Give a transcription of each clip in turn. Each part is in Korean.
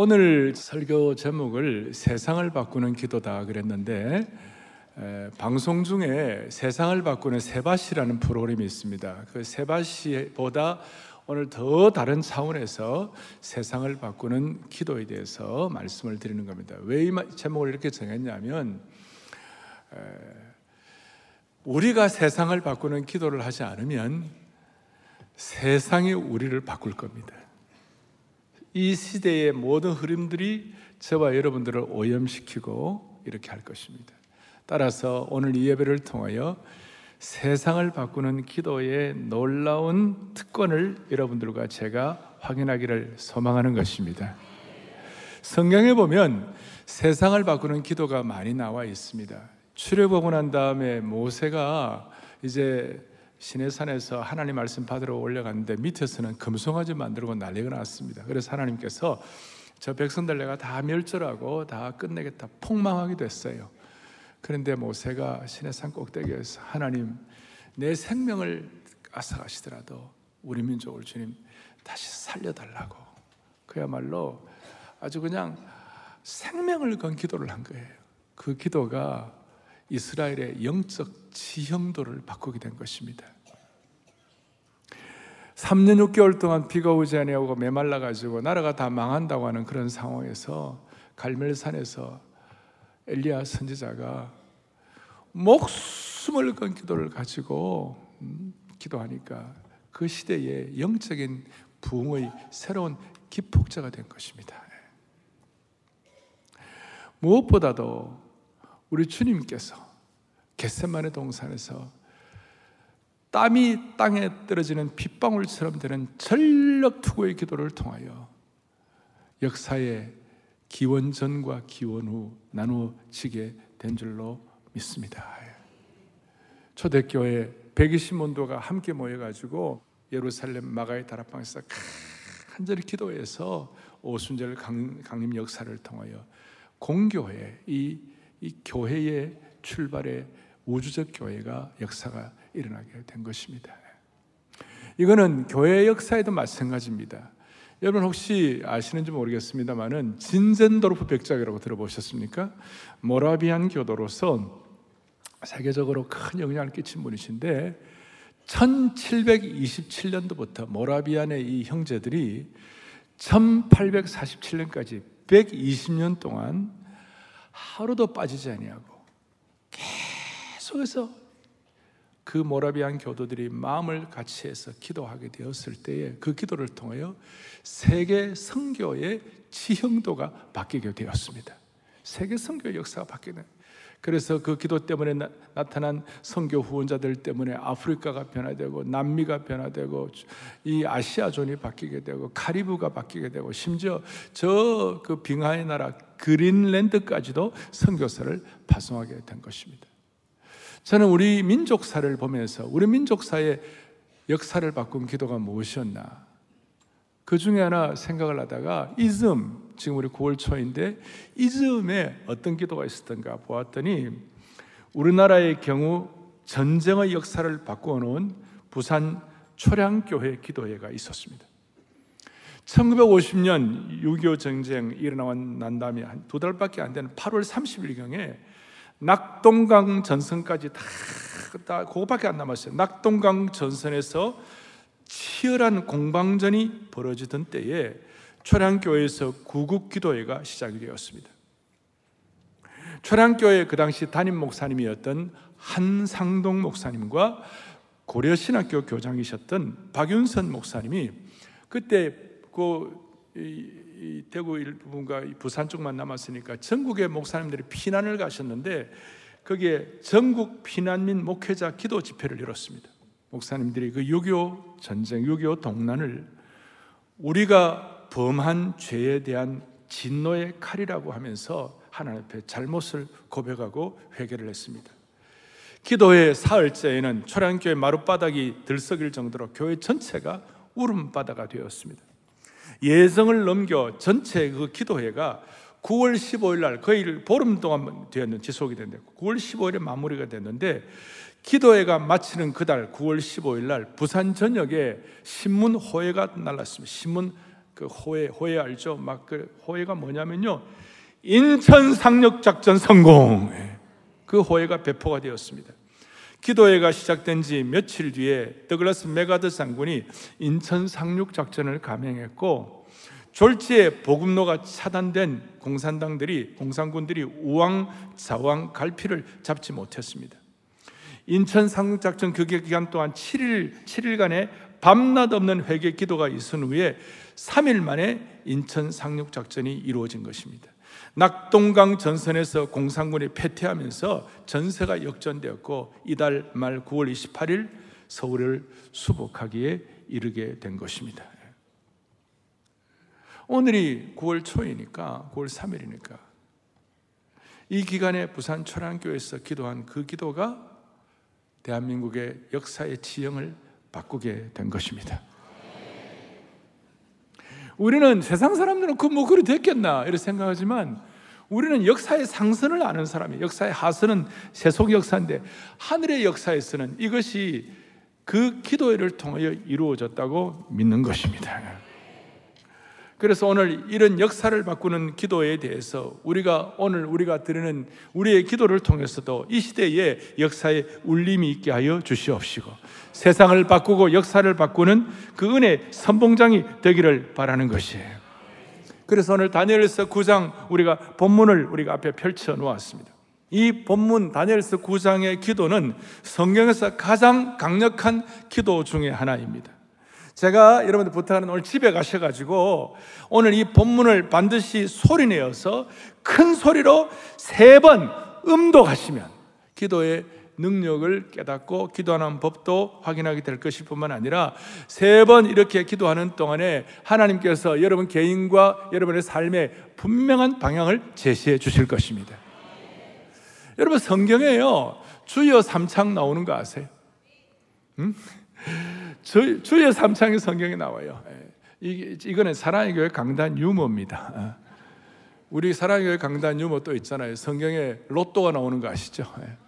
오늘 설교 제목을 세상을 바꾸는 기도다 그랬는데 에, 방송 중에 세상을 바꾸는 세바시라는 프로그램이 있습니다. 그 세바시보다 오늘 더 다른 차원에서 세상을 바꾸는 기도에 대해서 말씀을 드리는 겁니다. 왜 이 제목을 이렇게 정했냐면 에, 우리가 세상을 바꾸는 기도를 하지 않으면 세상이 우리를 바꿀 겁니다. 이 시대의 모든 흐름들이 저와 여러분들을 오염시키고 이렇게 할 것입니다. 따라서 오늘 이 예배를 통하여 세상을 바꾸는 기도의 놀라운 특권을 여러분들과 제가 확인하기를 소망하는 것입니다. 성경에 보면 세상을 바꾸는 기도가 많이 나와 있습니다. 출애굽하고 난 다음에 모세가 이제 시내산에서 하나님 말씀 받으러 올라갔는데 밑에서는 금송아지 만들고 난리가 났습니다. 그래서 하나님께서 저 백성들 내가 다 멸절하고 다 끝내겠다 폭망하게 됐어요. 그런데 모세가 시내산 꼭대기에서 하나님 내 생명을 앗아가시더라도 우리 민족을 주님 다시 살려달라고 그야말로 아주 그냥 생명을 건 기도를 한 거예요. 그 기도가 이스라엘의 영적 지형도를 바꾸게 된 것입니다. 3년 6개월 동안 비가 오지 아니하고 메말라 가지고 나라가 다 망한다고 하는 그런 상황에서 갈멜산에서 엘리야 선지자가 목숨을 건 기도를 가지고 음, 기도하니까 그 시대의 영적인 부흥의 새로운 기폭제가 된 것입니다. 무엇보다도 우리 주님께서 겟세만의 동산에서 땀이 땅에 떨어지는 빗방울처럼 되는 전력 투구의 기도를 통하여 역사의 기원 전과 기원 후 나누어지게 된 줄로 믿습니다. 초대교회 120문도가 함께 모여가지고 예루살렘 마가의 다락방에서 간절히 기도해서 오순절 강림 역사를 통하여 공교회 이, 이 교회의 출발의 우주적 교회가 역사가 일어나게 된 것입니다. 이거는 교회 역사에도 마찬가지입니다. 여러분 혹시 아시는지 모르겠습니다만은 진젠도르프 백작이라고 들어보셨습니까? 모라비안 교도로서 세계적으로 큰 영향을 끼친 분이신데 1727년도부터 모라비안의 이 형제들이 1847년까지 120년 동안 하루도 빠지지 아니하고 계속해서 그 모라비안 교도들이 마음을 같이 해서 기도하게 되었을 때에 그 기도를 통하여 세계 선교의 지형도가 바뀌게 되었습니다. 세계 선교 역사가 바뀌는 그래서 그 기도 때문에 나, 타난 선교 후원자들 때문에 아프리카가 변화되고 남미가 변화되고 이 아시아존이 바뀌게 되고 카리브가 바뀌게 되고 심지어 저 그 빙하의 나라 그린랜드까지도 선교사를 파송하게 된 것입니다. 저는 우리 민족사를 보면서 우리 민족사의 역사를 바꾼 기도가 무엇이었나? 그 중에 하나 생각을 하다가 이즘, 지금 우리 9월 초인데 이즘에 어떤 기도가 있었던가 보았더니 우리나라의 경우 전쟁의 역사를 바꾸어 놓은 부산 초량교회 기도회가 있었습니다. 1950년 6.25 전쟁 일어나고 난 다음에 한 두 달밖에 안 되는 8월 30일경에 낙동강 전선까지 다, 다 그거밖에 안 남았어요. 낙동강 전선에서 치열한 공방전이 벌어지던 때에 초량교회에서 구국기도회가 시작이 되었습니다. 초량교회 그 당시 담임 목사님이었던 한상동 목사님과 고려신학교 교장이셨던 박윤선 목사님이 그때 그 대구 일부분과 부산 쪽만 남았으니까 전국의 목사님들이 피난을 가셨는데 거기에 전국 피난민 목회자 기도 집회를 열었습니다. 목사님들이 그 6.25 전쟁, 6.25 동란을 우리가 범한 죄에 대한 진노의 칼이라고 하면서 하나님 앞에 잘못을 고백하고 회개를 했습니다. 기도회 사흘째에는 초량교회 마룻바닥이 들썩일 정도로 교회 전체가 울음바다가 되었습니다. 예정을 넘겨 전체 그 기도회가 9월 15일 날 거의 보름 동안 되었는 지속이 됐는데 9월 15일에 마무리가 됐는데 기도회가 마치는 그달 9월 15일 날 부산 전역에 신문 호해가 날랐습니다. 신문 그 호외 호외 알죠? 막 그 호외가 뭐냐면요. 인천 상륙 작전 성공. 예. 그 호외가 배포가 되었습니다. 기도회가 시작된 지 며칠 뒤에 더글라스 맥아더 장군이 인천 상륙 작전을 감행했고 졸지에 보급로가 차단된 공산당들이 공산군들이 우왕 좌왕 갈피를 잡지 못했습니다. 인천 상륙 작전 그 기간 동안 7일 7일간의 밤낮 없는 회개 기도가 있은 후에 3일 만에 인천 상륙 작전이 이루어진 것입니다. 낙동강 전선에서 공산군이 패퇴하면서 전세가 역전되었고 이달 말 9월 28일 서울을 수복하기에 이르게 된 것입니다. 오늘이 9월 초이니까 9월 3일이니까 이 기간에 부산 초량교에서 기도한 그 기도가 대한민국의 역사의 지형을 바꾸게 된 것입니다. 우리는 세상 사람들은 그 뭐 그리 됐겠나 이렇게 생각하지만 우리는 역사의 상선을 아는 사람이에요. 역사의 하선은 세속 역사인데 하늘의 역사에서는 이것이 그 기도회를 통하여 이루어졌다고 믿는 것입니다. 그래서 오늘 이런 역사를 바꾸는 기도에 대해서 우리가 오늘 우리가 드리는 우리의 기도를 통해서도 이 시대에 역사에 울림이 있게 하여 주시옵시고 세상을 바꾸고 역사를 바꾸는 그 은혜 선봉장이 되기를 바라는 것이에요. 그래서 오늘 다니엘서 9장 우리가 본문을 우리가 앞에 펼쳐 놓았습니다. 이 본문 다니엘서 9장의 기도는 성경에서 가장 강력한 기도 중의 하나입니다. 제가 여러분들 부탁하는 오늘 집에 가셔가지고 오늘 이 본문을 반드시 소리내어서 큰 소리로 세 번 음독하시면 기도의 능력을 깨닫고 기도하는 법도 확인하게 될 것일 뿐만 아니라 세 번 이렇게 기도하는 동안에 하나님께서 여러분 개인과 여러분의 삶에 분명한 방향을 제시해 주실 것입니다. 여러분 성경에요 주여 삼창 나오는 거 아세요? 응? 주, 주의 삼창의 성경에 나와요. 예. 이, 이거는 사랑의 교회 강단 유머입니다. 어. 우리 사랑의 교회 강단 유머 또 있잖아요. 성경에 로또가 나오는 거 아시죠? 예.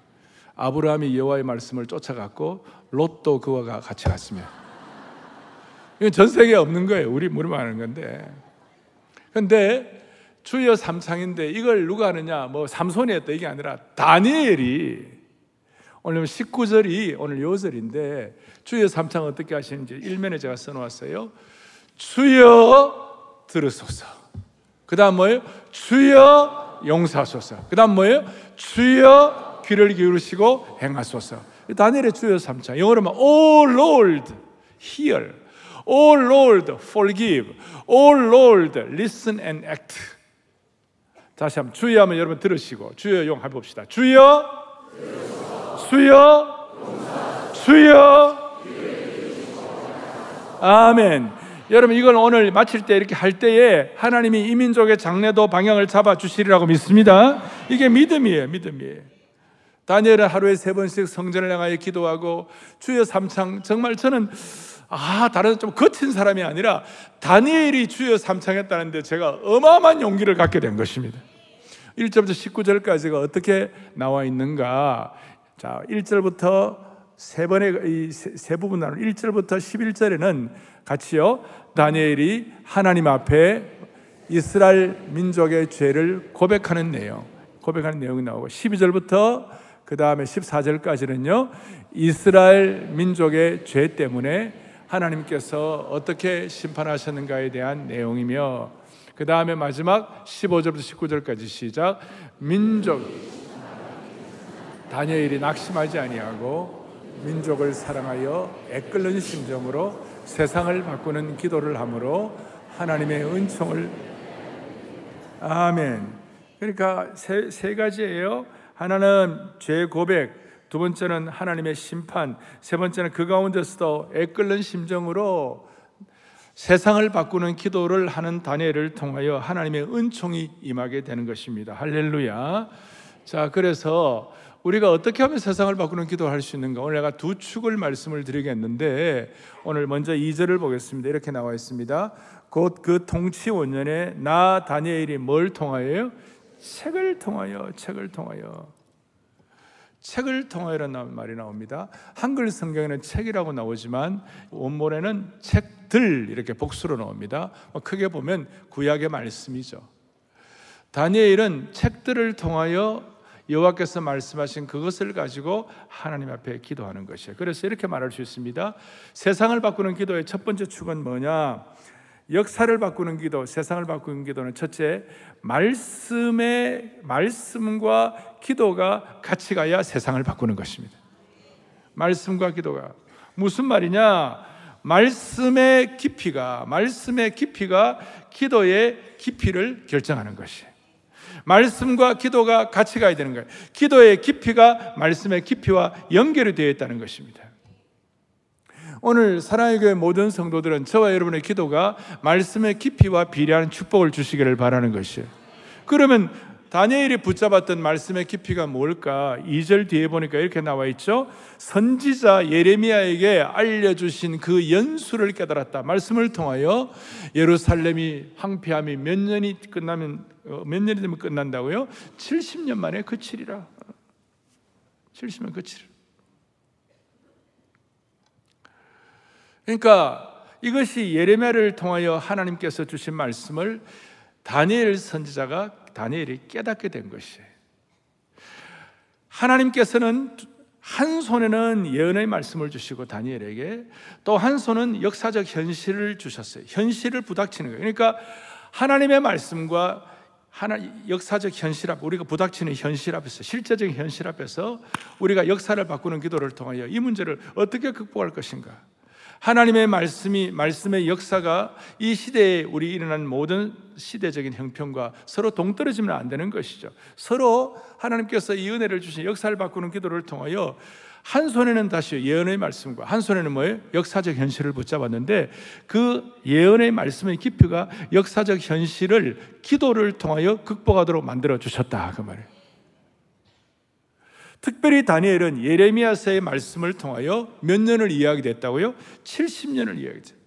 아브라함이 여호와의 말씀을 쫓아갔고 로또 그와 같이 갔으며 이건 전 세계에 없는 거예요. 우리 우리만 하는 건데. 근데 주여 삼창인데 이걸 누가 하느냐? 뭐 삼손이 했다 이게 아니라 다니엘이 오늘 19절이 오늘 요절인데 주여 삼창 어떻게 하시는지 일면에 제가 써놓았어요. 주여 들으소서. 그 다음 뭐예요? 주여 용서하소서. 그 다음 뭐예요? 주여 귀를 기울이시고 행하소서. 다니엘의 주여 삼창. 영어로 말 Oh Lord, hear. Oh Lord, forgive. Oh Lord, listen and act. 다시 한번 주여 하면 여러분 들으시고 주여 용 해 봅시다. 주여 주여 주여 아멘. 여러분 이걸 오늘 마칠 때 이렇게 할 때에 하나님이 이 민족의 장래도 방향을 잡아 주시리라고 믿습니다. 이게 믿음이에요, 믿음이에요. 다니엘은 하루에 세 번씩 성전을 향하여 기도하고 주여 삼창 정말 저는 아 다른 좀 거친 사람이 아니라 다니엘이 주여 삼창했다는데 제가 어마어마한 용기를 갖게 된 것입니다. 1절부터 19절까지가 어떻게 나와 있는가? 자, 1절부터 세 번의 이 세 부분 나눈 1절부터 11절에는 같이요. 다니엘이 하나님 앞에 이스라엘 민족의 죄를 고백하는 내용, 고백하는 내용이 나오고 12절부터 그 다음에 14절까지는요. 이스라엘 민족의 죄 때문에 하나님께서 어떻게 심판하셨는가에 대한 내용이며 그 다음에 마지막 15절부터 19절까지 시작 민족 다니엘이 낙심하지 아니하고 민족을 사랑하여 애끓는 심정으로 세상을 바꾸는 기도를 함으로 하나님의 은총을 아멘. 그러니까 세, 세 가지예요. 하나는 죄 고백, 두 번째는 하나님의 심판, 세 번째는 그 가운데서도 애끓는 심정으로 세상을 바꾸는 기도를 하는 다니엘을 통하여 하나님의 은총이 임하게 되는 것입니다. 할렐루야. 자, 그래서 우리가 어떻게 하면 세상을 바꾸는 기도를 할 수 있는가? 오늘 내가 두 축을 말씀을 드리겠는데 오늘 먼저 2절을 보겠습니다. 이렇게 나와 있습니다. 곧 그 통치 원년에 나 다니엘이 뭘 통하여요? 책을 통하여 책을 통하여 책을 통하여라는 말이 나옵니다. 한글 성경에는 책이라고 나오지만 원문에는 책들 이렇게 복수로 나옵니다. 뭐 크게 보면 구약의 말씀이죠. 다니엘은 책들을 통하여 여호와께서 말씀하신 그것을 가지고 하나님 앞에 기도하는 것이에요. 그래서 이렇게 말할 수 있습니다. 세상을 바꾸는 기도의 첫 번째 축은 뭐냐? 역사를 바꾸는 기도, 세상을 바꾸는 기도는 첫째, 말씀의 말씀과 기도가 같이 가야 세상을 바꾸는 것입니다. 말씀과 기도가 무슨 말이냐? 말씀의 깊이가 말씀의 깊이가 기도의 깊이를 결정하는 것이에요. 말씀과 기도가 같이 가야 되는 거예요. 기도의 깊이가 말씀의 깊이와 연결이 되어 있다는 것입니다. 오늘 사랑의 교회 모든 성도들은 저와 여러분의 기도가 말씀의 깊이와 비례하는 축복을 주시기를 바라는 것이에요. 그러면 다니엘이 붙잡았던 말씀의 깊이가 뭘까? 2절 뒤에 보니까 이렇게 나와 있죠. 선지자 예레미야에게 알려주신 그 연수를 깨달았다. 말씀을 통하여 예루살렘이 황폐함이 몇 년이 끝나면 어, 몇 년이 되면 끝난다고요? 70년 만에 그치리라. 70년 그치리 그러니까 이것이 예레미야를 통하여 하나님께서 주신 말씀을 다니엘 선지자가 다니엘이 깨닫게 된 것이에요. 하나님께서는 한 손에는 예언의 말씀을 주시고 다니엘에게 또 한 손은 역사적 현실을 주셨어요. 현실을 부닥치는 거예요. 그러니까 하나님의 말씀과 하나 역사적 현실 앞 우리가 부닥치는 현실 앞에서 실제적인 현실 앞에서 우리가 역사를 바꾸는 기도를 통하여 이 문제를 어떻게 극복할 것인가? 하나님의 말씀이 말씀의 역사가 이 시대에 우리 일어난 모든 시대적인 형편과 서로 동떨어지면 안 되는 것이죠. 서로 하나님께서 이 은혜를 주신 역사를 바꾸는 기도를 통하여 한 손에는 다시 예언의 말씀과 한 손에는 뭐예요? 역사적 현실을 붙잡았는데 그 예언의 말씀의 깊이가 역사적 현실을 기도를 통하여 극복하도록 만들어 주셨다 그 말이에요. 특별히 다니엘은 예레미야서의 말씀을 통하여 몇 년을 이해하게 됐다고요? 70년을 이해하게 됐어요.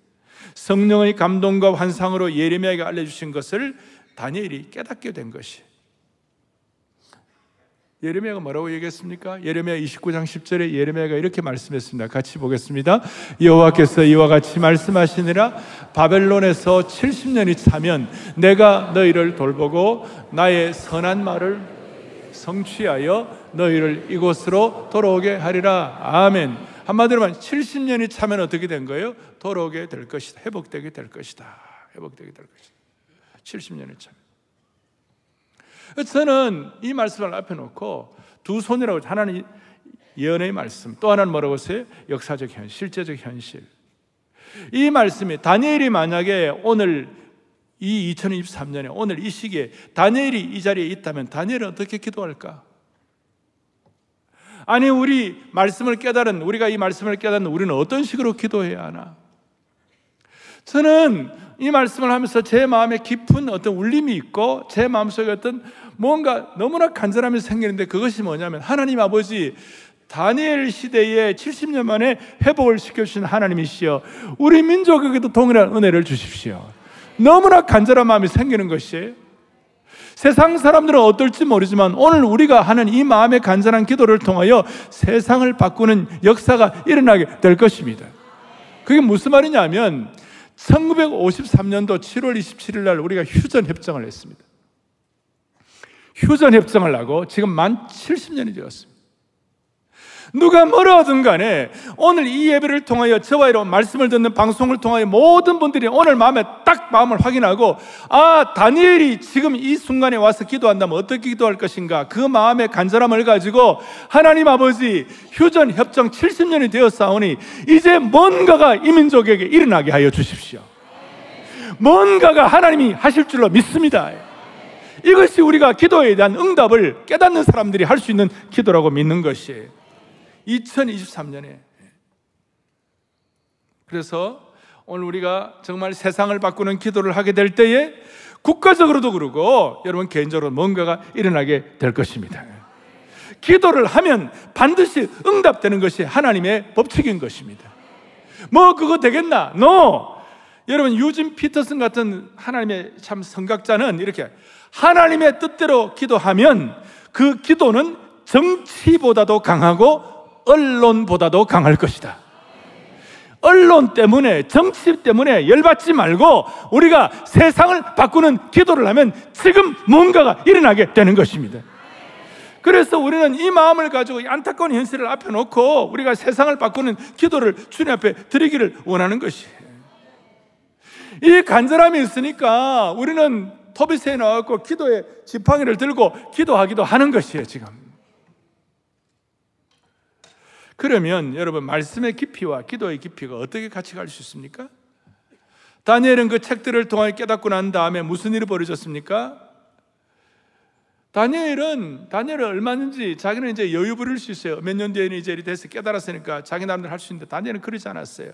성령의 감동과 환상으로 예레미야가 알려주신 것을 다니엘이 깨닫게 된 것이. 예레미야가 뭐라고 얘기했습니까? 예레미야 29장 10절에 예레미야가 이렇게 말씀했습니다. 같이 보겠습니다. 여호와께서 이와 같이 말씀하시니라 바벨론에서 70년이 차면 내가 너희를 돌보고 나의 선한 말을 성취하여 너희를 이곳으로 돌아오게 하리라. 아멘. 한마디로만 70년이 차면 어떻게 된 거예요? 돌아오게 될 것이다. 회복되게 될 것이다. 회복되게 될 것이다. 70년이 차면. 저는 이 말씀을 앞에 놓고 두 손이라고 하나는 예언의 말씀, 또 하나는 뭐라고 했어요? 역사적 현실, 실제적 현실. 이 말씀이 다니엘이 만약에 오늘 이 2023년에 오늘 이 시기에 다니엘이 이 자리에 있다면 다니엘은 어떻게 기도할까? 아니 우리 말씀을 깨달은 우리가 이 말씀을 깨닫는 우리는 어떤 식으로 기도해야 하나? 저는 이 말씀을 하면서 제 마음에 깊은 어떤 울림이 있고 제 마음속에 어떤 뭔가 너무나 간절함이 생기는데 그것이 뭐냐면 하나님 아버지 다니엘 시대에 70년 만에 회복을 시켜주신 하나님이시여 우리 민족에게도 동일한 은혜를 주십시오. 너무나 간절한 마음이 생기는 것이에요. 세상 사람들은 어떨지 모르지만 오늘 우리가 하는 이 마음의 간절한 기도를 통하여 세상을 바꾸는 역사가 일어나게 될 것입니다. 그게 무슨 말이냐면 1953년도 7월 27일 날 우리가 휴전 협정을 했습니다. 휴전 협정을 하고 지금 만 70년이 되었습니다. 누가 뭐라든 간에 오늘 이 예배를 통하여 저와 이런 말씀을 듣는 방송을 통하여 모든 분들이 오늘 마음에 딱 마음을 확인하고 아 다니엘이 지금 이 순간에 와서 기도한다면 어떻게 기도할 것인가 그 마음의 간절함을 가지고 하나님 아버지 휴전 협정 70년이 되었사오니 이제 뭔가가 이 민족에게 일어나게 하여 주십시오. 뭔가가 하나님이 하실 줄로 믿습니다. 이것이 우리가 기도에 대한 응답을 깨닫는 사람들이 할 수 있는 기도라고 믿는 것이에요. 2023년에. 그래서 오늘 우리가 정말 세상을 바꾸는 기도를 하게 될 때에 국가적으로도 그러고 여러분 개인적으로 뭔가가 일어나게 될 것입니다. 기도를 하면 반드시 응답되는 것이 하나님의 법칙인 것입니다. 뭐 그거 되겠나? No. 여러분 유진 피터슨 같은 하나님의 참 성각자는 이렇게 하나님의 뜻대로 기도하면 그 기도는 정치보다도 강하고 언론보다도 강할 것이다. 언론 때문에, 정치 때문에 열받지 말고 우리가 세상을 바꾸는 기도를 하면 지금 뭔가가 일어나게 되는 것입니다. 그래서 우리는 이 마음을 가지고 안타까운 현실을 앞에 놓고 우리가 세상을 바꾸는 기도를 주님 앞에 드리기를 원하는 것이에요. 이 간절함이 있으니까 우리는 토비스에 나왔고 기도의 지팡이를 들고 기도하기도 하는 것이에요, 지금. 그러면 여러분 말씀의 깊이와 기도의 깊이가 어떻게 같이 갈 수 있습니까? 다니엘은 그 책들을 통해 깨닫고 난 다음에 무슨 일이 벌어졌습니까? 다니엘은 다니엘은 얼마든지 자기는 이제 여유 부릴 수 있어요. 몇 년 뒤에는 이제 돼서 깨달았으니까 자기 나름대로 할 수 있는데 다니엘은 그러지 않았어요.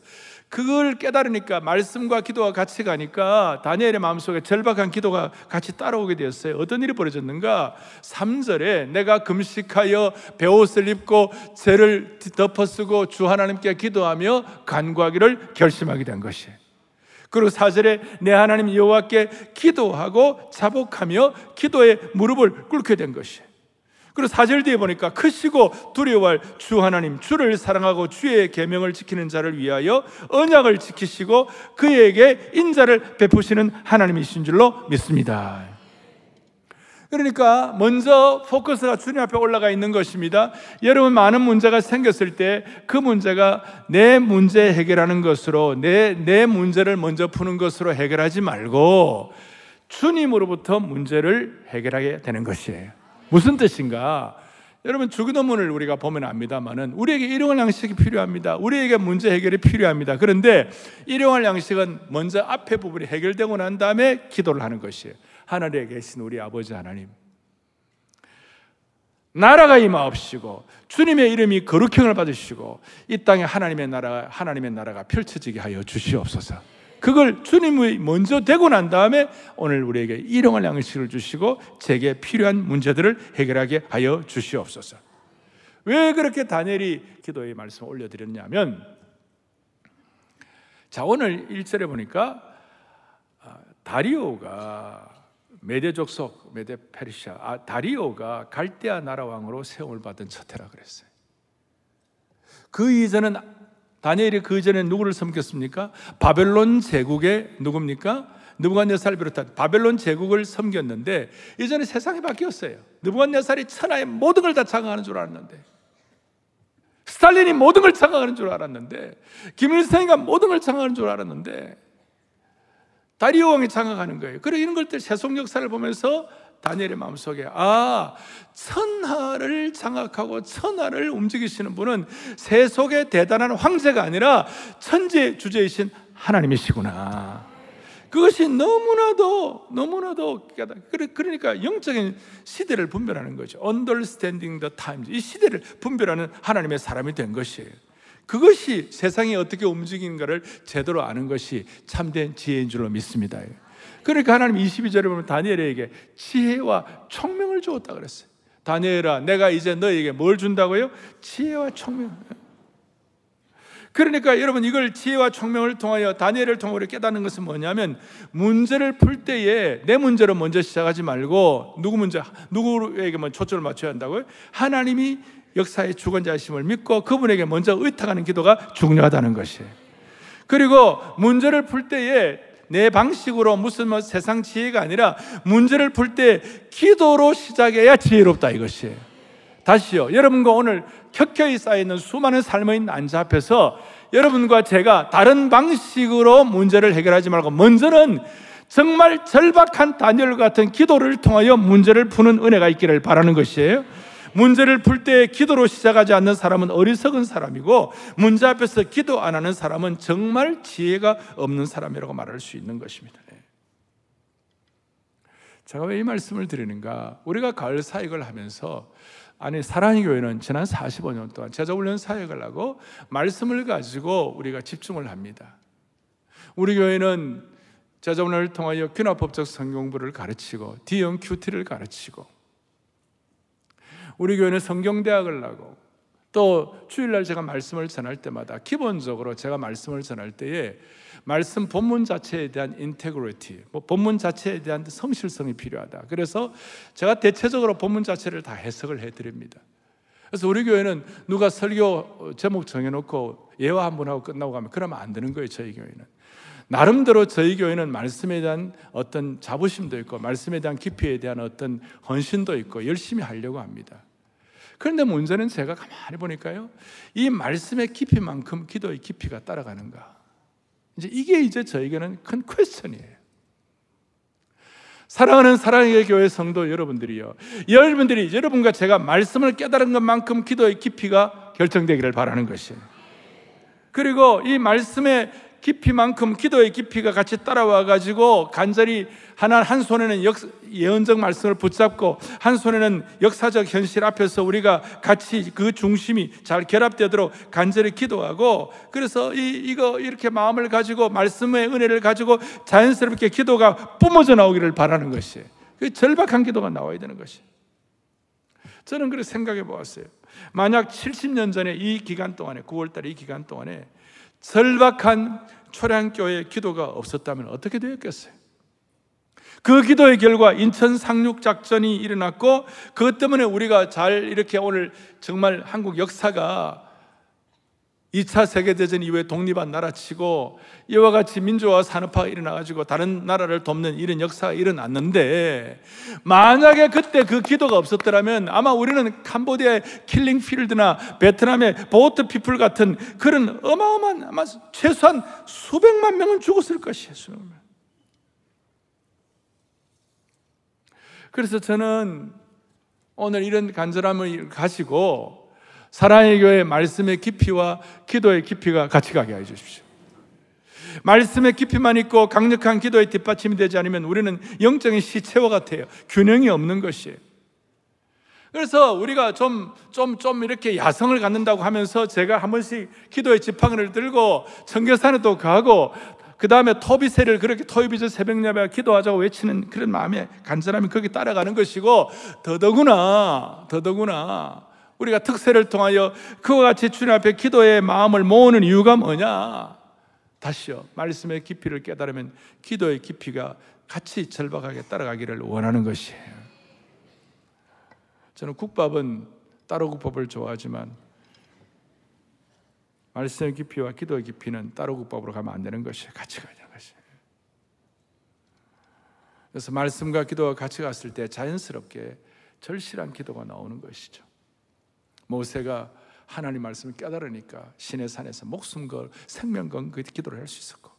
그걸 깨달으니까 말씀과 기도가 같이 가니까 다니엘의 마음속에 절박한 기도가 같이 따라오게 되었어요. 어떤 일이 벌어졌는가? 3절에 내가 금식하여 베옷을 입고 죄를 덮어쓰고 주 하나님께 기도하며 간구하기를 결심하게 된 것이에요. 그리고 사절에 내 하나님 여호와께 기도하고 자복하며 기도에 무릎을 꿇게 된 것이에요. 그리고 사절 뒤에 보니까 크시고 두려워할 주 하나님 주를 사랑하고 주의 계명을 지키는 자를 위하여 언약을 지키시고 그에게 인자를 베푸시는 하나님이신 줄로 믿습니다. 그러니까 먼저 포커스가 주님 앞에 올라가 있는 것입니다. 여러분 많은 문제가 생겼을 때 그 문제가 내 문제 해결하는 것으로 내, 내 문제를 먼저 푸는 것으로 해결하지 말고 주님으로부터 문제를 해결하게 되는 것이에요. 무슨 뜻인가? 여러분 주기도문을 우리가 보면 압니다만은 우리에게 일용할 양식이 필요합니다. 우리에게 문제 해결이 필요합니다. 그런데 일용할 양식은 먼저 앞에 부분이 해결되고 난 다음에 기도를 하는 것이에요. 하늘에 계신 우리 아버지 하나님. 나라가 임하옵시고 주님의 이름이 거룩형을 받으시고 이 땅에 하나님의 나라 하나님의 나라가 펼쳐지게 하여 주시옵소서. 그걸 주님이 먼저 되고 난 다음에 오늘 우리에게 일용할 양식을 주시고 제게 필요한 문제들을 해결하게 하여 주시옵소서. 왜 그렇게 다니엘이 기도의 말씀을 올려드렸냐면 자 오늘 1절에 보니까 아, 다리오가 메대 족속, 메대 페르시아, 아, 다리오가 갈대아 나라 왕으로 세움을 받은 첫 해라 그랬어요. 그 이전은 다니엘이 그 이전에 누구를 섬겼습니까? 바벨론 제국의 누굽니까? 느부갓네살을 비롯한 바벨론 제국을 섬겼는데 이전에 세상이 바뀌었어요. 느부갓네살이 천하의 모든 걸 다 장악하는 줄 알았는데 스탈린이 모든 걸 장악하는 줄 알았는데 김일성이가 모든 걸 장악하는 줄 알았는데 다리오 왕이 장악하는 거예요. 그래 이런 것들 세속 역사를 보면서 다니엘의 마음속에 아 천하를 장악하고 천하를 움직이시는 분은 세속의 대단한 황제가 아니라 천재 주제이신 하나님이시구나. 그것이 너무나도 너무나도 그러니까 영적인 시대를 분별하는 거죠. Understanding the times 이 시대를 분별하는 하나님의 사람이 된 것이에요. 그것이 세상이 어떻게 움직이는가를 제대로 아는 것이 참된 지혜인 줄로 믿습니다. 그러니까 하나님 22절에 보면 다니엘에게 지혜와 총명을 주었다 그랬어요. 다니엘아, 내가 이제 너에게 뭘 준다고요? 지혜와 총명. 그러니까 여러분 이걸 지혜와 총명을 통하여 다니엘을 통하여 깨닫는 것은 뭐냐면 문제를 풀 때에 내 문제로 먼저 시작하지 말고 누구 문제 누구에게만 초점을 맞춰야 한다고요? 하나님이 역사의 주권자심을 믿고 그분에게 먼저 의탁하는 기도가 중요하다는 것이에요. 그리고 문제를 풀 때에 내 방식으로 무슨 뭐 세상 지혜가 아니라 문제를 풀 때 기도로 시작해야 지혜롭다 이것이에요. 다시요. 여러분과 오늘 켜켜이 쌓여있는 수많은 삶의 난제 앞에서 여러분과 제가 다른 방식으로 문제를 해결하지 말고 먼저는 정말 절박한 다니엘 같은 기도를 통하여 문제를 푸는 은혜가 있기를 바라는 것이에요. 문제를 풀 때 기도로 시작하지 않는 사람은 어리석은 사람이고 문제 앞에서 기도 안 하는 사람은 정말 지혜가 없는 사람이라고 말할 수 있는 것입니다. 네. 제가 왜 이 말씀을 드리는가? 우리가 가을 사역을 하면서 아니 사랑의 교회는 지난 45년 동안 제자 훈련 사역을 하고 말씀을 가지고 우리가 집중을 합니다. 우리 교회는 제자 훈련을 통하여 귀납법적 성경부를 가르치고 큐티를 가르치고 우리 교회는 성경대학을 하고 또 주일날 제가 말씀을 전할 때마다 기본적으로 제가 말씀을 전할 때에 말씀 본문 자체에 대한 인테그리티, 뭐 본문 자체에 대한 성실성이 필요하다. 그래서 제가 대체적으로 본문 자체를 다 해석을 해드립니다. 그래서 우리 교회는 누가 설교 제목 정해놓고 예화 한 번 하고 끝나고 가면 그러면 안 되는 거예요, 저희 교회는. 나름대로 저희 교회는 말씀에 대한 어떤 자부심도 있고, 말씀에 대한 깊이에 대한 어떤 헌신도 있고, 열심히 하려고 합니다. 그런데 문제는 제가 가만히 보니까요, 이 말씀의 깊이만큼 기도의 깊이가 따라가는가. 이제 이게 이제 저에게는 큰 퀘스천이에요. 사랑하는 사랑의 교회 성도 여러분들이요. 여러분들이 여러분과 제가 말씀을 깨달은 것만큼 기도의 깊이가 결정되기를 바라는 것이에요. 그리고 이 말씀의 깊이만큼 기도의 깊이가 같이 따라와 가지고 간절히 하나 한 손에는 역, 예언적 말씀을 붙잡고 한 손에는 역사적 현실 앞에서 우리가 같이 그 중심이 잘 결합되도록 간절히 기도하고 그래서 이 이거 이렇게 마음을 가지고 말씀의 은혜를 가지고 자연스럽게 기도가 뿜어져 나오기를 바라는 것이 그 절박한 기도가 나와야 되는 것이 저는 그렇게 생각해 보았어요. 만약 70년 전에 이 기간 동안에 9월 달에 이 기간 동안에 절박한 초량교회 기도가 없었다면 어떻게 되었겠어요? 그 기도의 결과 인천 상륙 작전이 일어났고 그것 때문에 우리가 잘 이렇게 오늘 정말 한국 역사가 2차 세계대전 이후에 독립한 나라치고 이와 같이 민주화 산업화가 일어나가지고 다른 나라를 돕는 이런 역사가 일어났는데 만약에 그때 그 기도가 없었더라면 아마 우리는 캄보디아의 킬링 필드나 베트남의 보트 피플 같은 그런 어마어마한 아마 최소한 수백만 명은 죽었을 것이에요. 수백만. 그래서 저는 오늘 이런 간절함을 가지고 사랑의 교회 말씀의 깊이와 기도의 깊이가 같이 가게 해 주십시오. 말씀의 깊이만 있고 강력한 기도의 뒷받침이 되지 않으면 우리는 영적인 시체와 같아요. 균형이 없는 것이에요. 그래서 우리가 좀, 좀, 좀 이렇게 야성을 갖는다고 하면서 제가 한 번씩 기도의 지팡이를 들고 청계산에도 가고 그 다음에 토비세를 그렇게 토요비저 새벽 예배 기도하자고 외치는 그런 마음에 간절함이 거기 따라가는 것이고 더더구나, 더더구나 우리가 특세를 통하여 그와 같이 주님 앞에 기도의 마음을 모으는 이유가 뭐냐? 다시요. 말씀의 깊이를 깨달으면 기도의 깊이가 같이 절박하게 따라가기를 원하는 것이에요. 저는 국밥은 따로 국밥을 좋아하지만 말씀의 깊이와 기도의 깊이는 따로 국밥으로 가면 안 되는 것이에요. 같이 가야 되는 것이에요. 그래서 말씀과 기도가 같이 갔을 때 자연스럽게 절실한 기도가 나오는 것이죠. 모세가 하나님 말씀을 깨달으니까 신의 산에서 목숨 걸 생명 건그 기도를 할 수 있었고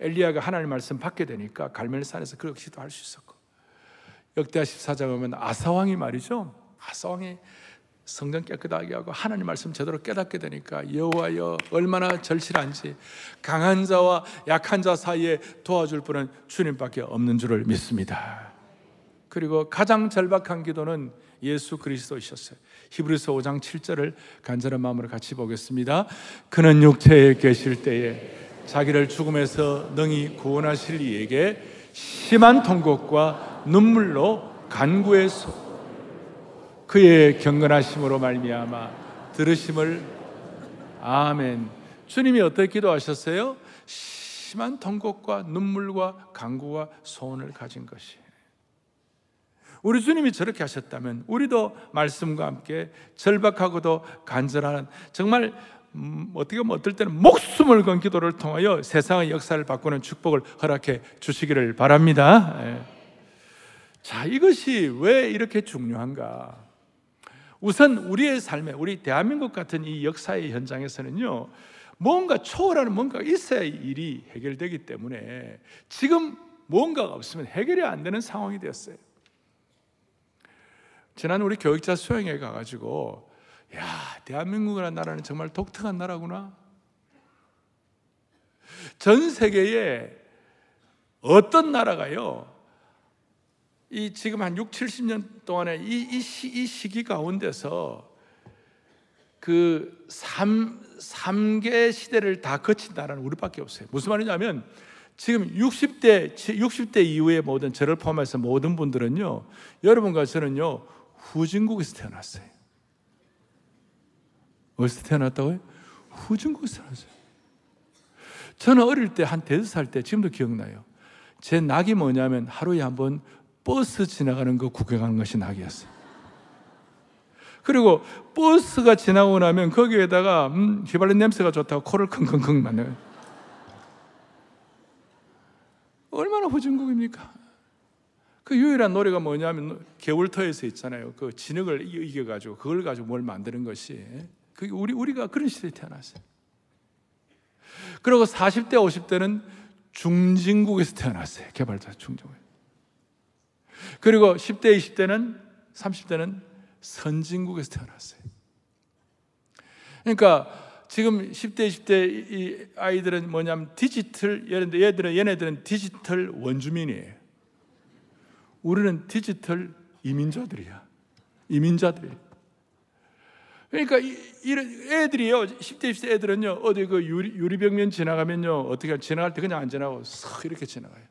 엘리야가 하나님 말씀 받게 되니까 갈멜산에서 그렇게 기도할 수 있었고 역대하 14장 보면 아사왕이 말이죠. 아사왕이 성전 깨끗하게 하고 하나님 말씀 제대로 깨닫게 되니까 여호와여 얼마나 절실한지 강한 자와 약한 자 사이에 도와줄 분은 주님밖에 없는 줄을 믿습니다. 그리고 가장 절박한 기도는 예수 그리스도이셨어요. 히브리서 5장 7절을 간절한 마음으로 같이 보겠습니다. 그는 육체에 계실 때에 자기를 죽음에서 능히 구원하실 이에게 심한 통곡과 눈물로 간구해서 그의 경건하심으로 말미암아 들으심을 아멘. 주님이 어떻게 기도하셨어요? 심한 통곡과 눈물과 간구와 소원을 가진 것이. 우리 주님이 저렇게 하셨다면 우리도 말씀과 함께 절박하고도 간절한 정말 음, 어떻게 보면 어떨 때는 목숨을 건 기도를 통하여 세상의 역사를 바꾸는 축복을 허락해 주시기를 바랍니다. 예. 자, 이것이 왜 이렇게 중요한가? 우선 우리의 삶에, 우리 대한민국 같은 이 역사의 현장에서는요, 뭔가 초월하는 뭔가가 있어야 일이 해결되기 때문에 지금 뭔가가 없으면 해결이 안 되는 상황이 되었어요. 지난 우리 교육자 수행회 가가지고 야 대한민국이라는 나라는 정말 독특한 나라구나. 전 세계에 어떤 나라가요? 이 지금 한 6, 70년 동안에 이, 이, 시, 이 시기 가운데서 그 3, 3개 시대를 다 거친 나라는 우리밖에 없어요. 무슨 말이냐면 지금 60대, 60대 이후의 모든 저를 포함해서 모든 분들은요, 여러분과 저는요, 후진국에서 태어났어요. 어디서 태어났다고요? 후진국에서 태어났어요. 저는 어릴 때 한 대여섯 살 때 지금도 기억나요. 제 낙이 뭐냐면 하루에 한 번 버스 지나가는 거 구경하는 것이 낙이었어요. 그리고 버스가 지나고 나면 거기에다가 음, 휘발유 냄새가 좋다고 코를 킁킁킁 만나요. 얼마나 후진국입니까? 그 유일한 노래가 뭐냐면 겨울터에서 있잖아요. 그 진흙을 이겨가지고 그걸 가지고 뭘 만드는 것이 그게 우리 우리가 그런 시대에 태어났어요. 그리고 40대 50대는 중진국에서 태어났어요. 개발자 중진국. 그리고 10대 20대는 30대는 선진국에서 태어났어요. 그러니까 지금 10대, 20대 이 아이들은 뭐냐면 디지털, 얘들은, 얘네들은 디지털 원주민이에요. 우리는 디지털 이민자들이야. 이민자들. 그러니까 이, 이런 애들이요, 10대, 20대 애들은요, 어디 그 유리, 유리벽면 지나가면요, 어떻게 지나갈 때 그냥 안 지나고 싹 이렇게 지나가요.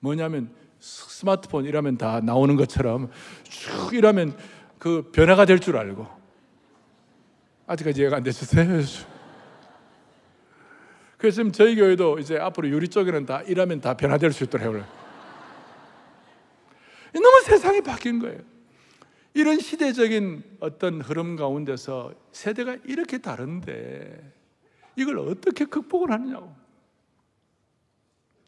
뭐냐면 스마트폰 이라면 다 나오는 것처럼 쭉 이라면 그 변화가 될 줄 알고 아직까지 이해가 안 되셨어요? 그래서 지금 저희 교회도 이제 앞으로 유리 쪽에는 다 이라면 다 변화될 수 있도록 해요. 너무 세상이 바뀐 거예요. 이런 시대적인 어떤 흐름 가운데서 세대가 이렇게 다른데 이걸 어떻게 극복을 하느냐고.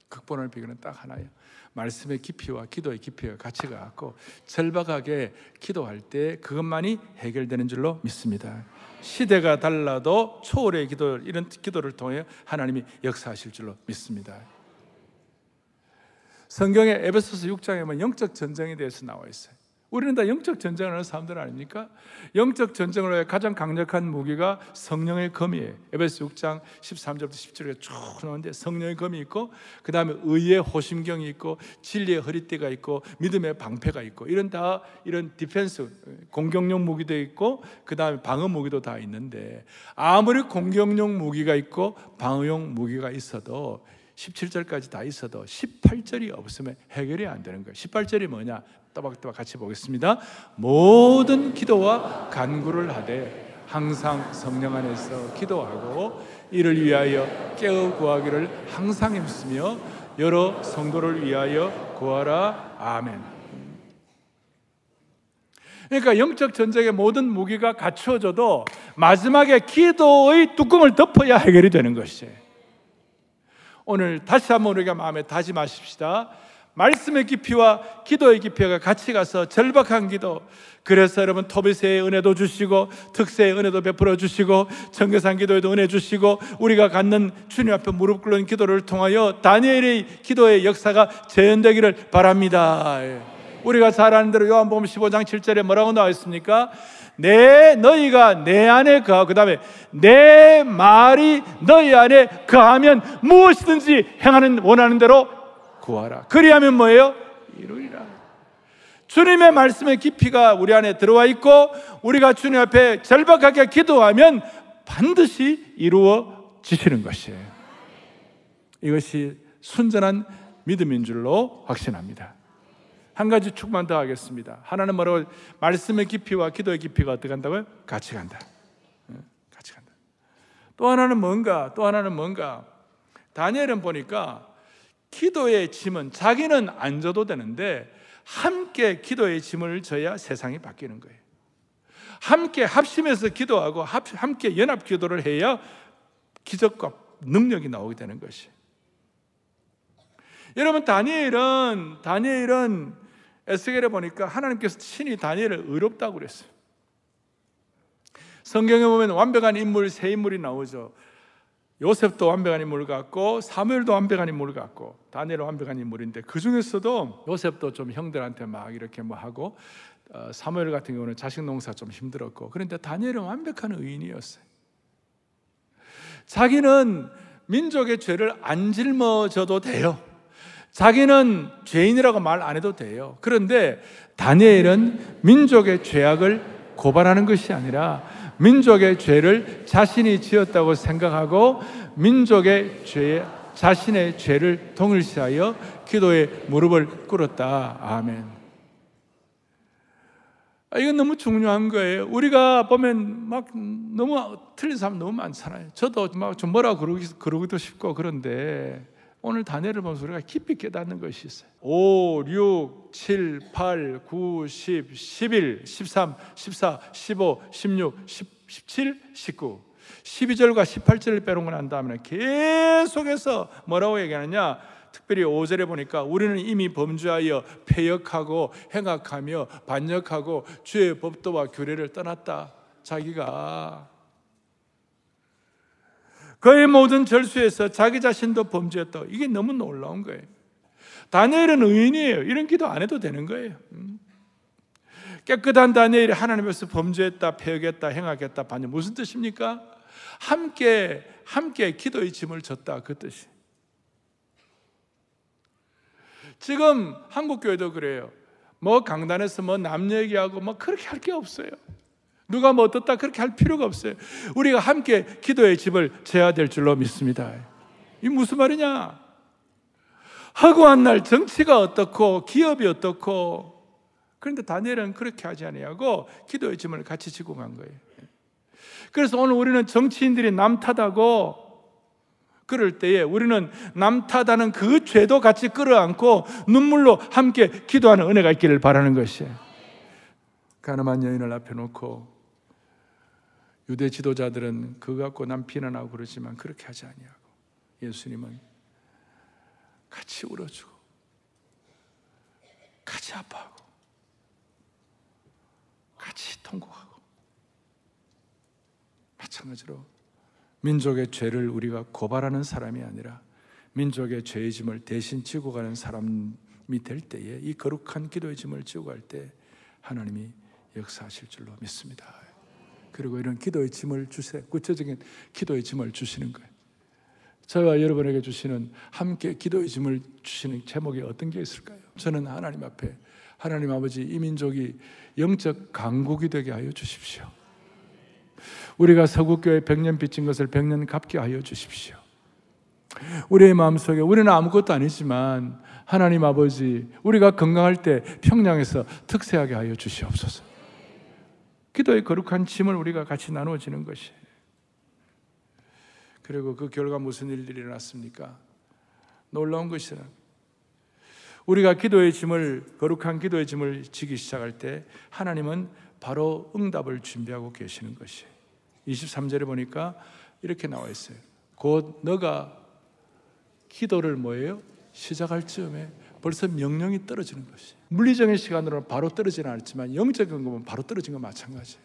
극복할 비결은 딱 하나예요. 말씀의 깊이와 기도의 깊이가 같이 가고 절박하게 기도할 때 그것만이 해결되는 줄로 믿습니다. 시대가 달라도 초월의 기도 이런 기도를 통해 하나님이 역사하실 줄로 믿습니다. 성경에 에베소서 6장에 보면 영적 전쟁에 대해서 나와 있어요. 우리는 다 영적 전쟁을 하는 사람들 아닙니까? 영적 전쟁을 위해 가장 강력한 무기가 성령의 검이에요. 에베소 6장 13절부터 17절에 쭉 나오는데 성령의 검이 있고 그 다음에 의의 호심경이 있고 진리의 허리띠가 있고 믿음의 방패가 있고 이런 다 이런 defense 공격용 무기도 있고 그 다음에 방어 무기도 다 있는데 아무리 공격용 무기가 있고 방어용 무기가 있어도 17절까지 다 있어도 18절이 없으면 해결이 안 되는 거예요. 18절이 뭐냐? 또박또박 같이 보겠습니다. 모든 기도와 간구를 하되 항상 성령 안에서 기도하고 이를 위하여 깨어 구하기를 항상 힘쓰며 여러 성도를 위하여 구하라. 아멘. 그러니까 영적 전쟁의 모든 무기가 갖추어져도 마지막에 기도의 뚜껑을 덮어야 해결이 되는 것이에요. 오늘 다시 한번 우리가 마음에 다짐하십시다. 말씀의 깊이와 기도의 깊이가 같이 가서 절박한 기도. 그래서 여러분 토비세의 은혜도 주시고 특세의 은혜도 베풀어 주시고 청계산 기도에도 은혜 주시고 우리가 갖는 주님 앞에 무릎 꿇는 기도를 통하여 다니엘의 기도의 역사가 재현되기를 바랍니다. 우리가 잘 아는 대로 요한복음 15장 7절에 뭐라고 나와 있습니까? 내 너희가 내 안에 거하고 그 다음에 내 말이 너희 안에 거하면 무엇이든지 행하는 원하는 대로 구하라. 그리하면 뭐예요? 이루리라. 주님의 말씀의 깊이가 우리 안에 들어와 있고 우리가 주님 앞에 절박하게 기도하면 반드시 이루어지시는 것이에요. 이것이 순전한 믿음인 줄로 확신합니다. 한 가지 축만 더 하겠습니다. 하나는 뭐라고 말씀의 깊이와 기도의 깊이가 어떻게 간다고요? 같이 간다. 같이 간다. 또 하나는 뭔가? 또 하나는 뭔가? 다니엘은 보니까 기도의 짐은 자기는 안 져도 되는데 함께 기도의 짐을 져야 세상이 바뀌는 거예요. 함께 합심해서 기도하고 함께 연합 기도를 해야 기적과 능력이 나오게 되는 것이. 여러분 다니엘은 다니엘은 에스겔에 보니까 하나님께서 친히 다니엘을 의롭다고 그랬어요. 성경에 보면 완벽한 인물 세 인물이 나오죠. 요셉도 완벽한 인물 같고 사무엘도 완벽한 인물 같고 다니엘은 완벽한 인물인데 그 중에서도 요셉도 좀 형들한테 막 이렇게 뭐 하고 어, 사무엘 같은 경우는 자식 농사 좀 힘들었고 그런데 다니엘은 완벽한 의인이었어요. 자기는 민족의 죄를 안 짊어져도 돼요. 자기는 죄인이라고 말 안 해도 돼요. 그런데 다니엘은 민족의 죄악을 고발하는 것이 아니라 민족의 죄를 자신이 지었다고 생각하고 민족의 죄에 자신의 죄를 동일시하여 기도에 무릎을 꿇었다. 아멘. 아, 이건 너무 중요한 거예요. 우리가 보면 막 너무 틀린 사람 너무 많잖아요. 저도 막 좀 뭐라 그러기, 그러기도 싶고 그런데 오늘 다니엘을 보면서 우리가 깊이 깨닫는 것이 있어요. 5, 6, 7, 8, 9, 10, 11, 13, 14, 15, 16, 10, 17, 19. 12절과 18절을 빼놓고 난 다음에 계속해서 뭐라고 얘기하느냐? 특별히 5절에 보니까 우리는 이미 범죄하여 폐역하고 행악하며 반역하고 주의 법도와 규례를 떠났다. 자기가 그의 모든 절수에서 자기 자신도 범죄했다. 이게 너무 놀라운 거예요. 다니엘은 의인이에요. 이런 기도 안 해도 되는 거예요. 음. 깨끗한 다니엘이 하나님 앞에서 범죄했다, 폐역했다, 행하겠다, 반역 무슨 뜻입니까? 함께 함께 기도의 짐을 졌다 그 뜻이. 지금 한국 교회도 그래요. 뭐 강단에서 뭐 남 얘기하고 뭐 그렇게 할 게 없어요. 누가 뭐 어떻다 그렇게 할 필요가 없어요. 우리가 함께 기도의 집을 재야 될 줄로 믿습니다. 이 무슨 말이냐? 허구한 날 정치가 어떻고 기업이 어떻고 그런데 다니엘은 그렇게 하지 아니하고 기도의 짐을 같이 지고 간 거예요. 그래서 오늘 우리는 정치인들이 남 탓하고 그럴 때에 우리는 남 탓하는 그 죄도 같이 끌어안고 눈물로 함께 기도하는 은혜가 있기를 바라는 것이에요. 가늠한 여인을 앞에 놓고 유대 지도자들은 그거 갖고 남 비난하고 그러지만 그렇게 하지 아니하고 예수님은 같이 울어주고 같이 아파하고 같이 통곡하고 마찬가지로 민족의 죄를 우리가 고발하는 사람이 아니라 민족의 죄의 짐을 대신 지고 가는 사람이 될 때에 이 거룩한 기도의 짐을 지고 갈 때 하나님이 역사하실 줄로 믿습니다. 그리고 이런 기도의 짐을 주세 구체적인 기도의 짐을 주시는 거예요. 저와 여러분에게 주시는 함께 기도의 짐을 주시는 제목이 어떤 게 있을까요? 저는 하나님 앞에 하나님 아버지 이 민족이 영적 강국이 되게 하여 주십시오. 우리가 서구교회 100년 빚진 것을 100년 갚게 하여 주십시오. 우리의 마음속에 우리는 아무것도 아니지만 하나님 아버지 우리가 건강할 때 평양에서 특세하게 하여 주시옵소서. 기도의 거룩한 짐을 우리가 같이 나누어지는 것이 그리고 그 결과 무슨 일들이 일어났습니까? 놀라운 것이라. 우리가 기도의 짐을 거룩한 기도의 짐을 지기 시작할 때 하나님은 바로 응답을 준비하고 계시는 것이. 23절에 보니까 이렇게 나와 있어요. 곧 너가 기도를 뭐예요? 시작할 즈음에 벌써 명령이 떨어지는 것이. 물리적인 시간으로는 바로 떨어지는 않지만 영적인 것은 바로 떨어진 건 마찬가지예요.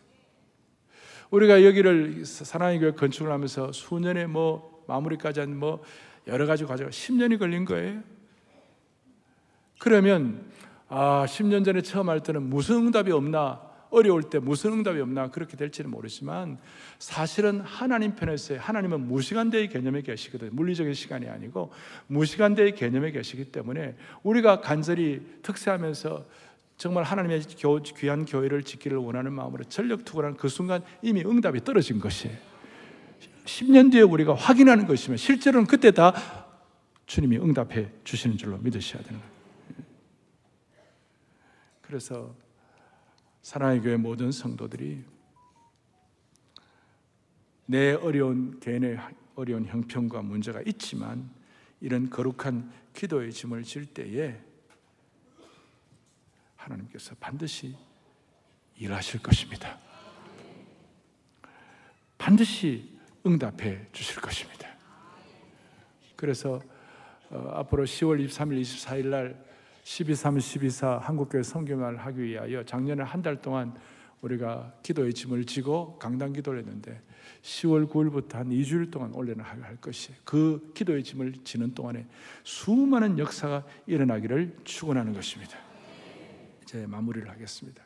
우리가 여기를 사랑의 교회 건축을 하면서 수년에 뭐 마무리까지 한 뭐 여러 가지 과정 10년이 걸린 거예요. 그러면 아, 10년 전에 처음 할 때는 무슨 응답이 없나 어려울 때 무슨 응답이 없나 그렇게 될지는 모르지만 사실은 하나님 편에서 하나님은 무시간대의 개념에 계시거든요. 물리적인 시간이 아니고 무시간대의 개념에 계시기 때문에 우리가 간절히 특세하면서 정말 하나님의 귀한 교회를 지키를 원하는 마음으로 전력 투구하는 그 순간 이미 응답이 떨어진 것이에요. 10년 뒤에 우리가 확인하는 것이면 실제로는 그때 다 주님이 응답해 주시는 줄로 믿으셔야 되는 거예요. 그래서 사랑의 교회 모든 성도들이 내 어려운 개인의 어려운 형편과 문제가 있지만 이런 거룩한 기도의 짐을 질 때에 하나님께서 반드시 일하실 것입니다. 반드시 응답해 주실 것입니다. 그래서 어, 앞으로 10월 23일, 24일 날 12.3, 12.4 한국교회 성경을 하기 위하여 작년에 한 달 동안 우리가 기도의 짐을 지고 강단 기도를 했는데 10월 9일부터 한 2주일 동안 올려는 할 것이 그 기도의 짐을 지는 동안에 수많은 역사가 일어나기를 축원하는 것입니다. 이제 마무리를 하겠습니다.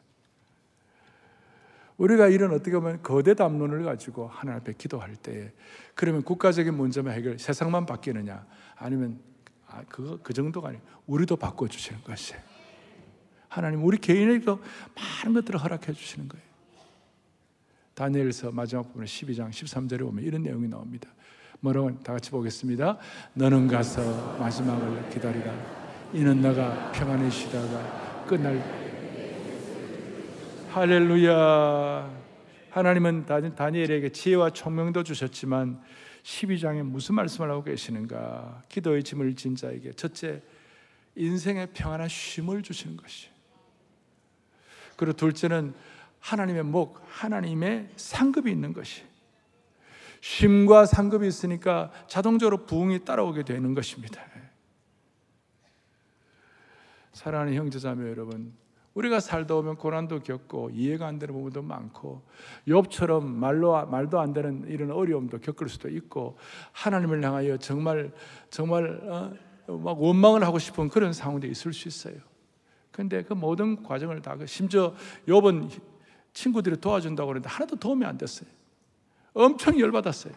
우리가 이런 어떻게 보면 거대 담론을 가지고 하나님 앞에 기도할 때 그러면 국가적인 문제만 해결 세상만 바뀌느냐 아니면 아, 그거 그 정도가 아니고 우리도 바꿔 주시는 것이에요. 하나님 우리 개인에게도 많은 것들을 허락해 주시는 거예요. 다니엘서 마지막 부분 12장 13절에 보면 이런 내용이 나옵니다. 뭐라고 다 같이 보겠습니다. 너는 가서 마지막을 기다리라. 이는 너가 평안히 쉬다가 끝날 할렐루야. 하나님은 다니엘에게 지혜와 총명도 주셨지만 12장에 무슨 말씀을 하고 계시는가? 기도의 짐을 진 자에게 첫째 인생의 평안한 쉼을 주시는 것이. 그리고 둘째는 하나님의 목, 하나님의 상급이 있는 것이. 쉼과 상급이 있으니까 자동적으로 부흥이 따라오게 되는 것입니다. 사랑하는 형제자매 여러분, 우리가 살다 오면 고난도 겪고 이해가 안 되는 부분도 많고 욥처럼 말로 말도 안 되는 이런 어려움도 겪을 수도 있고 하나님을 향하여 정말 정말 어, 막 원망을 하고 싶은 그런 상황도 있을 수 있어요. 근데 그 모든 과정을 다그 심지어 욥은 친구들이 도와준다고 그러는데 하나도 도움이 안 됐어요. 엄청 열받았어요.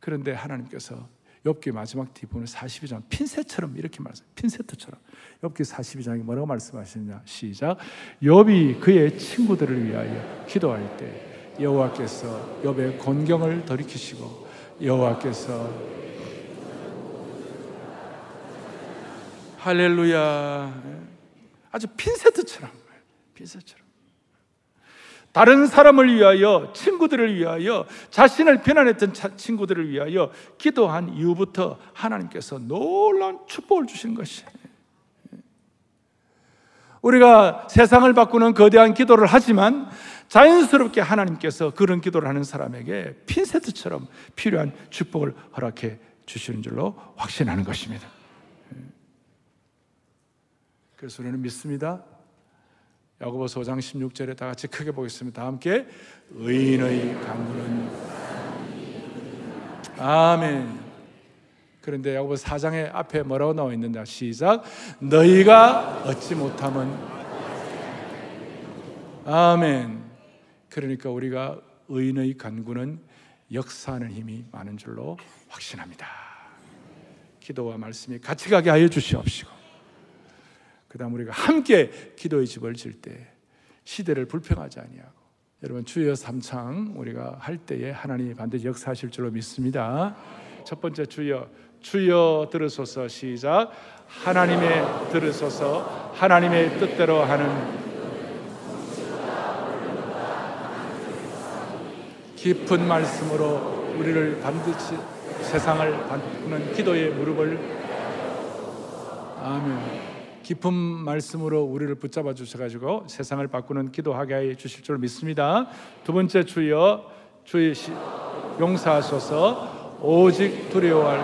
그런데 하나님께서 엽기 마지막 뒷부분 42장 핀셋처럼 이렇게 말했어요. 핀세트처럼. 엽기 42장이 뭐라고 말씀하시느냐? 시작. 엽이 그의 친구들을 위하여 기도할 때 여호와께서 엽의 곤경을 돌이키시고 여호와께서 할렐루야. 아주 핀세트처럼 핀세트처럼 다른 사람을 위하여, 친구들을 위하여, 자신을 비난했던 친구들을 위하여 기도한 이후부터 하나님께서 놀라운 축복을 주신 것이 우리가 세상을 바꾸는 거대한 기도를 하지만 자연스럽게 하나님께서 그런 기도를 하는 사람에게 핀세트처럼 필요한 축복을 허락해 주시는 줄로 확신하는 것입니다. 그래서 우리는 믿습니다. 야고보서 5장 16절에 다 같이 크게 보겠습니다. 다 함께 의인의 강구는 아멘. 그런데 야고보 4장의 앞에 뭐라고 나와 있는가? 시작. 너희가 얻지 못하면 아멘. 그러니까 우리가 의인의 간구는 역사하는 힘이 많은 줄로 확신합니다. 기도와 말씀이 같이 가게 하여 주시옵시고 그 다음 우리가 함께 기도의 집을 질 때 시대를 불평하지 아니하고 여러분 주여 삼창 우리가 할 때에 하나님이 반드시 역사하실 줄로 믿습니다. 첫 번째 주여 주여 들으소서 시작 하나님의 들으소서 하나님의 뜻대로 하는 깊은 말씀으로 우리를 반드시 세상을 바꾸는 기도의 무릎을 아멘. 깊은 말씀으로 우리를 붙잡아 주셔가지고 세상을 바꾸는 기도하게 해 주실 줄 믿습니다. 두 번째 주여 주의 시, 용서하소서 오직 두려워할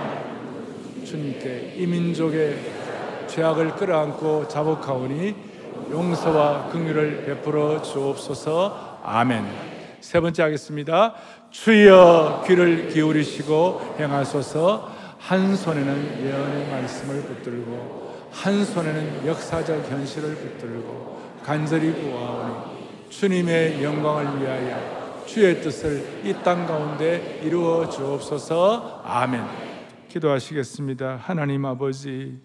주님께 이 민족의 죄악을 끌어안고 자복하오니 용서와 긍휼을 베풀어 주옵소서 아멘. 세 번째 하겠습니다. 주여 귀를 기울이시고 행하소서 한 손에는 예언의 말씀을 붙들고 한 손에는 역사적 현실을 붙들고 간절히 구하오니 주님의 영광을 위하여 주의 뜻을 이 땅 가운데 이루어 주옵소서 아멘. 기도하시겠습니다. 하나님 아버지,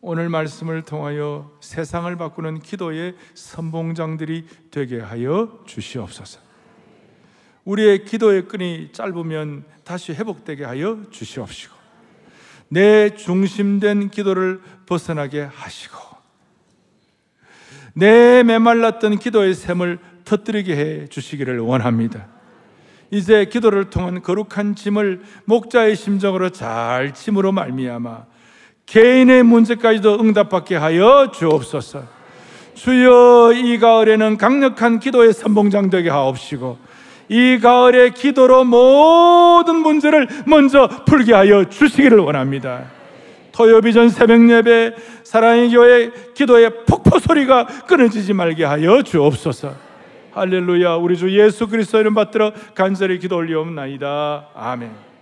오늘 말씀을 통하여 세상을 바꾸는 기도의 선봉장들이 되게 하여 주시옵소서. 우리의 기도의 끈이 짧으면 다시 회복되게 하여 주시옵시고, 내 중심된 기도를 벗어나게 하시고 내 메말랐던 기도의 샘을 터뜨리게 해 주시기를 원합니다. 이제 기도를 통한 거룩한 짐을 목자의 심정으로 잘 짐으로 말미암아 개인의 문제까지도 응답받게 하여 주옵소서. 주여 이 가을에는 강력한 기도의 선봉장 되게 하옵시고 이 가을의 기도로 모든 문제를 먼저 풀게 하여 주시기를 원합니다. 토요비전 새벽 예배 사랑의 교회 기도의 폭포 소리가 끊어지지 말게 하여 주옵소서. 할렐루야 우리 주 예수 그리스도 이름 받들어 간절히 기도 올리옵나이다. 아멘.